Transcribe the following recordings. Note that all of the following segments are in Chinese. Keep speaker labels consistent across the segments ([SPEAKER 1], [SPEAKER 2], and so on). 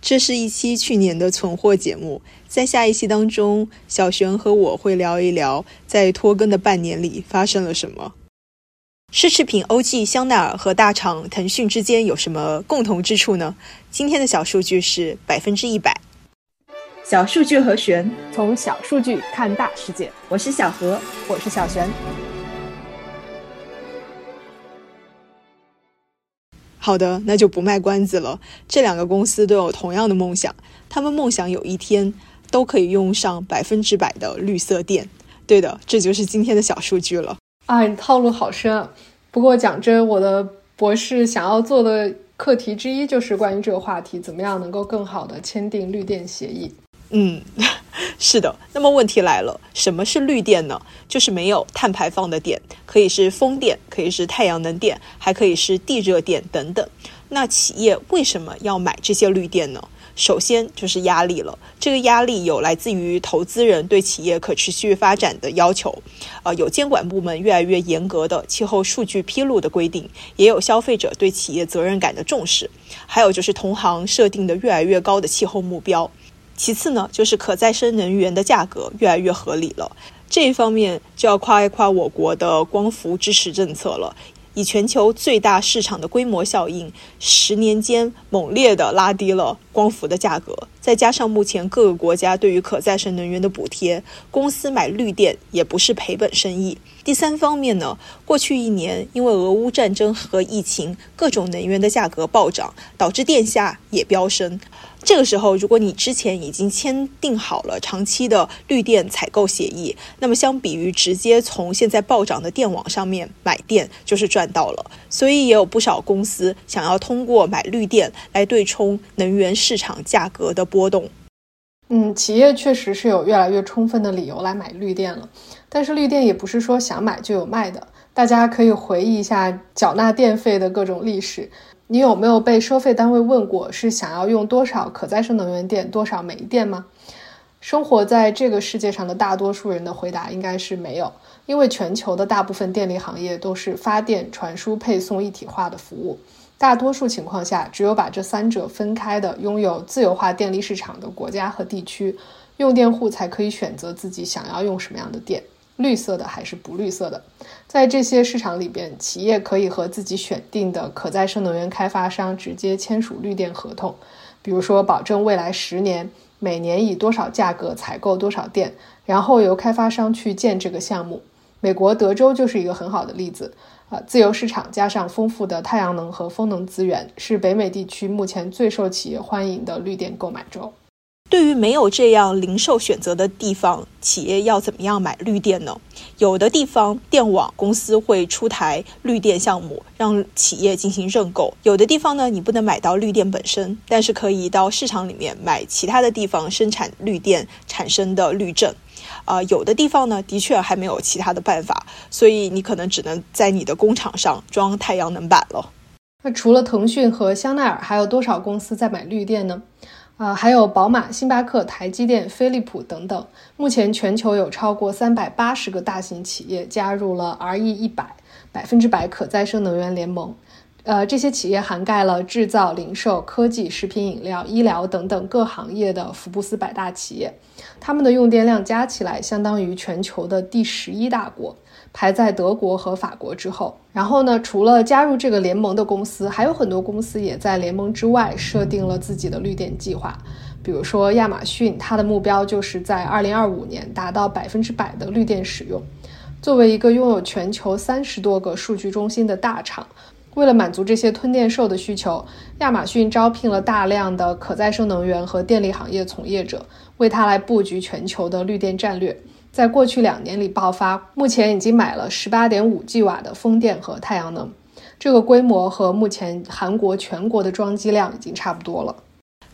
[SPEAKER 1] 这是一期去年的存货节目，在下一期当中，小璇和我会聊一聊在拖更的半年里发生了什么。奢侈品 OG 香奈儿和大厂腾讯之间有什么共同之处呢？今天的小数据是百分之一百。
[SPEAKER 2] 小数据和璇，
[SPEAKER 3] 从小数据看大世界。
[SPEAKER 2] 我是小何，
[SPEAKER 3] 我是小璇。
[SPEAKER 1] 好的，那就不卖关子了。这两个公司都有同样的梦想，他们梦想有一天都可以用上百分之百的绿色电。对的，这就是今天的小数据了。
[SPEAKER 3] 啊，你套路好深啊！不过讲真，我的博士想要做的课题之一就是关于这个话题，怎么样能够更好的签订绿电协议。
[SPEAKER 1] 嗯，是的。那么问题来了，什么是绿电呢？就是没有碳排放的电，可以是风电，可以是太阳能电，还可以是地热电等等。那企业为什么要买这些绿电呢？首先就是压力了，这个压力有来自于投资人对企业可持续发展的要求，呃，有监管部门越来越严格的气候数据披露的规定，也有消费者对企业责任感的重视，还有就是同行设定的越来越高的气候目标。其次呢，就是可再生能源的价格越来越合理了。这一方面就要夸一夸我国的光伏支持政策了。以全球最大市场的规模效应，十年间猛烈的拉低了光伏的价格。再加上目前各个国家对于可再生能源的补贴，公司买绿电也不是赔本生意。第三方面呢，过去一年因为俄乌战争和疫情，各种能源的价格暴涨，导致电价也飙升。这个时候，如果你之前已经签订好了长期的绿电采购协议，那么相比于直接从现在暴涨的电网上面买电，就是赚到了。所以也有不少公司想要通过买绿电来对冲能源市场价格的波动。
[SPEAKER 3] 嗯，企业确实是有越来越充分的理由来买绿电了，但是绿电也不是说想买就有卖的。大家可以回忆一下缴纳电费的各种历史。你有没有被收费单位问过是想要用多少可再生能源电、多少煤电吗？生活在这个世界上的大多数人的回答应该是没有，因为全球的大部分电力行业都是发电、传输、配送一体化的服务。大多数情况下，只有把这三者分开的、拥有自由化电力市场的国家和地区，用电户才可以选择自己想要用什么样的电。绿色的还是不绿色的，在这些市场里边，企业可以和自己选定的可再生能源开发商直接签署绿电合同，比如说保证未来十年每年以多少价格采购多少电，然后由开发商去建这个项目。美国德州就是一个很好的例子，啊，自由市场加上丰富的太阳能和风能资源，是北美地区目前最受企业欢迎的绿电购买州。
[SPEAKER 1] 对于没有这样零售选择的地方，企业要怎么样买绿电呢？有的地方电网公司会出台绿电项目，让企业进行认购；有的地方呢，你不能买到绿电本身，但是可以到市场里面买其他的地方生产绿电产生的绿证。啊，有的地方呢，的确还没有其他的办法，所以你可能只能在你的工厂上装太阳能板了。
[SPEAKER 3] 那除了腾讯和香奈儿，还有多少公司在买绿电呢？啊，还有宝马、星巴克、台积电、飞利浦等等。目前全球有超过三百八十个大型企业加入了 RE 一百百分之百可再生能源联盟。呃，这些企业涵盖了制造、零售、科技、食品饮料、医疗等等各行业的福布斯百大企业，他们的用电量加起来相当于全球的第十一大国，排在德国和法国之后。然后呢，除了加入这个联盟的公司，还有很多公司也在联盟之外设定了自己的绿电计划。比如说亚马逊，它的目标就是在二零二五年达到百分之百的绿电使用。作为一个拥有全球三十多个数据中心的大厂。为了满足这些吞电兽的需求，亚马逊招聘了大量的可再生能源和电力行业从业者，为它来布局全球的绿电战略。在过去两年里爆发，目前已经买了十八点五 G 瓦的风电和太阳能，这个规模和目前韩国全国的装机量已经差不多了。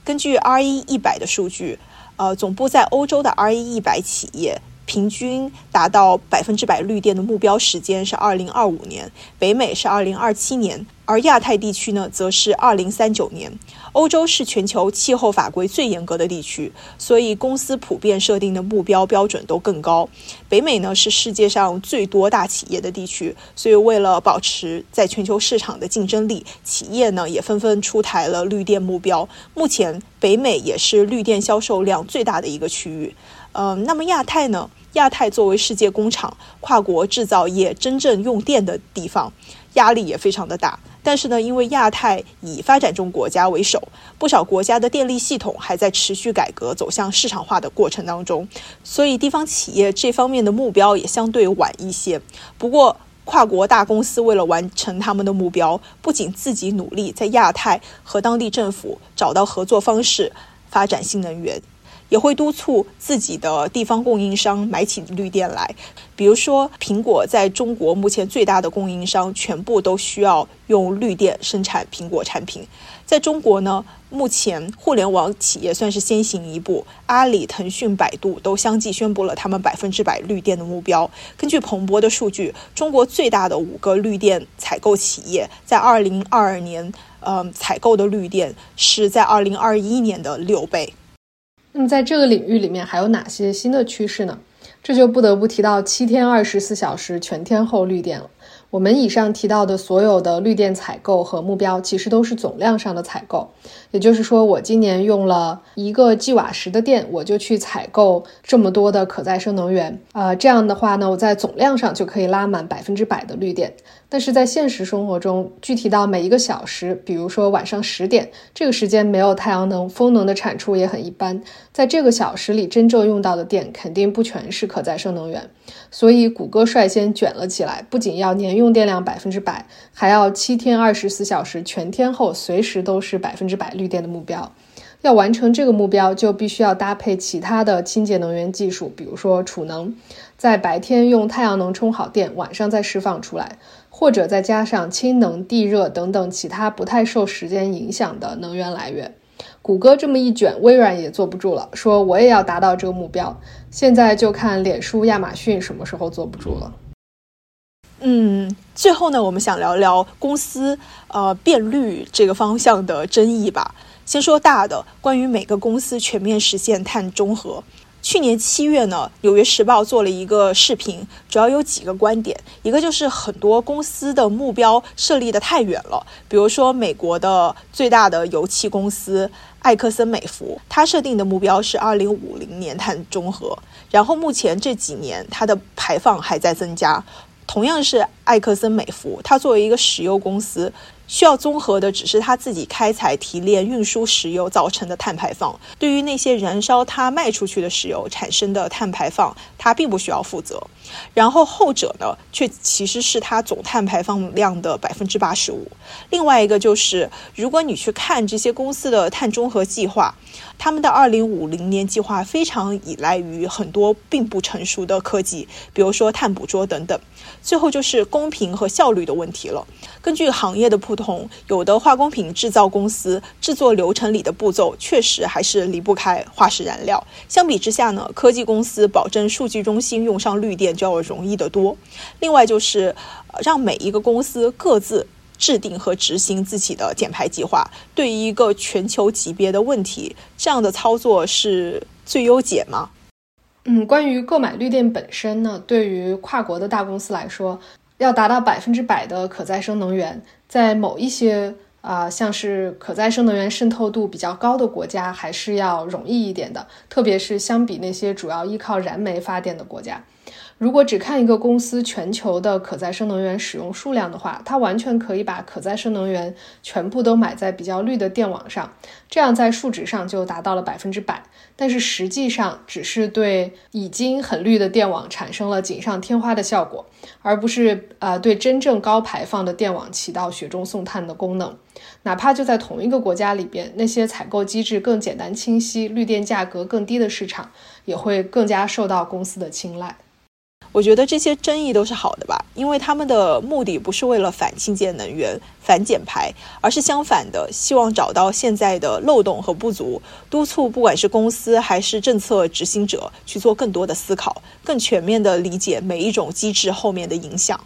[SPEAKER 1] 根据 RE 一百的数据，呃，总部在欧洲的 RE 一百企业。平均达到百分之百绿电的目标时间是二零二五年，北美是二零二七年，而亚太地区呢，则是二零三九年。欧洲是全球气候法规最严格的地区，所以公司普遍设定的目标标准都更高。北美呢是世界上最多大企业的地区，所以为了保持在全球市场的竞争力，企业呢也纷纷出台了绿电目标。目前，北美也是绿电销售量最大的一个区域。嗯，那么亚太呢？亚太作为世界工厂、跨国制造业真正用电的地方，压力也非常的大。但是呢，因为亚太以发展中国家为首，不少国家的电力系统还在持续改革、走向市场化的过程当中，所以地方企业这方面的目标也相对晚一些。不过，跨国大公司为了完成他们的目标，不仅自己努力在亚太和当地政府找到合作方式，发展新能源。也会督促自己的地方供应商买起绿电来，比如说苹果在中国目前最大的供应商，全部都需要用绿电生产苹果产品。在中国呢，目前互联网企业算是先行一步，阿里、腾讯、百度都相继宣布了他们百分之百绿电的目标。根据彭博的数据，中国最大的五个绿电采购企业在二零二二年，呃，采购的绿电是在二零二一年的六倍。
[SPEAKER 3] 那么在这个领域里面还有哪些新的趋势呢？这就不得不提到七天二十四小时全天候绿电了。我们以上提到的所有的绿电采购和目标，其实都是总量上的采购。也就是说，我今年用了一个 G 瓦时的电，我就去采购这么多的可再生能源。呃，这样的话呢，我在总量上就可以拉满百分之百的绿电。但是在现实生活中，具体到每一个小时，比如说晚上十点这个时间没有太阳能、风能的产出也很一般，在这个小时里真正用到的电肯定不全是可再生能源。所以谷歌率先卷了起来，不仅要年用用电量百分之百，还要七天二十四小时全天候随时都是百分之百绿电的目标。要完成这个目标，就必须要搭配其他的清洁能源技术，比如说储能，在白天用太阳能充好电，晚上再释放出来。或者再加上氢能、地热等等其他不太受时间影响的能源来源，谷歌这么一卷，微软也坐不住了，说我也要达到这个目标。现在就看脸书、亚马逊什么时候坐不住了。
[SPEAKER 1] 嗯，最后呢，我们想聊聊公司呃变绿这个方向的争议吧。先说大的，关于每个公司全面实现碳中和。去年七月呢，《纽约时报》做了一个视频，主要有几个观点。一个就是很多公司的目标设立的太远了，比如说美国的最大的油气公司埃克森美孚，它设定的目标是二零五零年碳中和，然后目前这几年它的排放还在增加。同样是艾克森美孚，它作为一个石油公司。需要综合的只是他自己开采、提炼、运输石油造成的碳排放，对于那些燃烧它卖出去的石油产生的碳排放，它并不需要负责。然后后者呢，却其实是它总碳排放量的百分之八十五。另外一个就是，如果你去看这些公司的碳中和计划，他们的二零五零年计划非常依赖于很多并不成熟的科技，比如说碳捕捉等等。最后就是公平和效率的问题了。根据行业的普不同，有的化工品制造公司制作流程里的步骤确实还是离不开化石燃料。相比之下呢，科技公司保证数据中心用上绿电就要容易得多。另外就是让每一个公司各自制定和执行自己的减排计划。对于一个全球级别的问题，这样的操作是最优解吗？
[SPEAKER 3] 嗯，关于购买绿电本身呢，对于跨国的大公司来说，要达到百分之百的可再生能源，在某一些啊，像是可再生能源渗透度比较高的国家，还是要容易一点的，特别是相比那些主要依靠燃煤发电的国家。如果只看一个公司全球的可再生能源使用数量的话，它完全可以把可再生能源全部都买在比较绿的电网上，这样在数值上就达到了百分之百。但是实际上只是对已经很绿的电网产生了锦上添花的效果，而不是呃对真正高排放的电网起到雪中送炭的功能。哪怕就在同一个国家里边，那些采购机制更简单清晰、绿电价格更低的市场，也会更加受到公司的青睐。
[SPEAKER 1] 我觉得这些争议都是好的吧，因为他们的目的不是为了反清洁能源、反减排，而是相反的，希望找到现在的漏洞和不足，督促不管是公司还是政策执行者去做更多的思考，更全面的理解每一种机制后面的影响。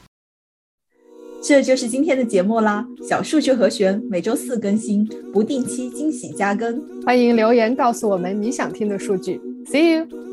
[SPEAKER 1] 这就是今天的节目啦。小数据和弦每周四更新，不定期惊喜加更。
[SPEAKER 3] 欢迎留言告诉我们你想听的数据。See you。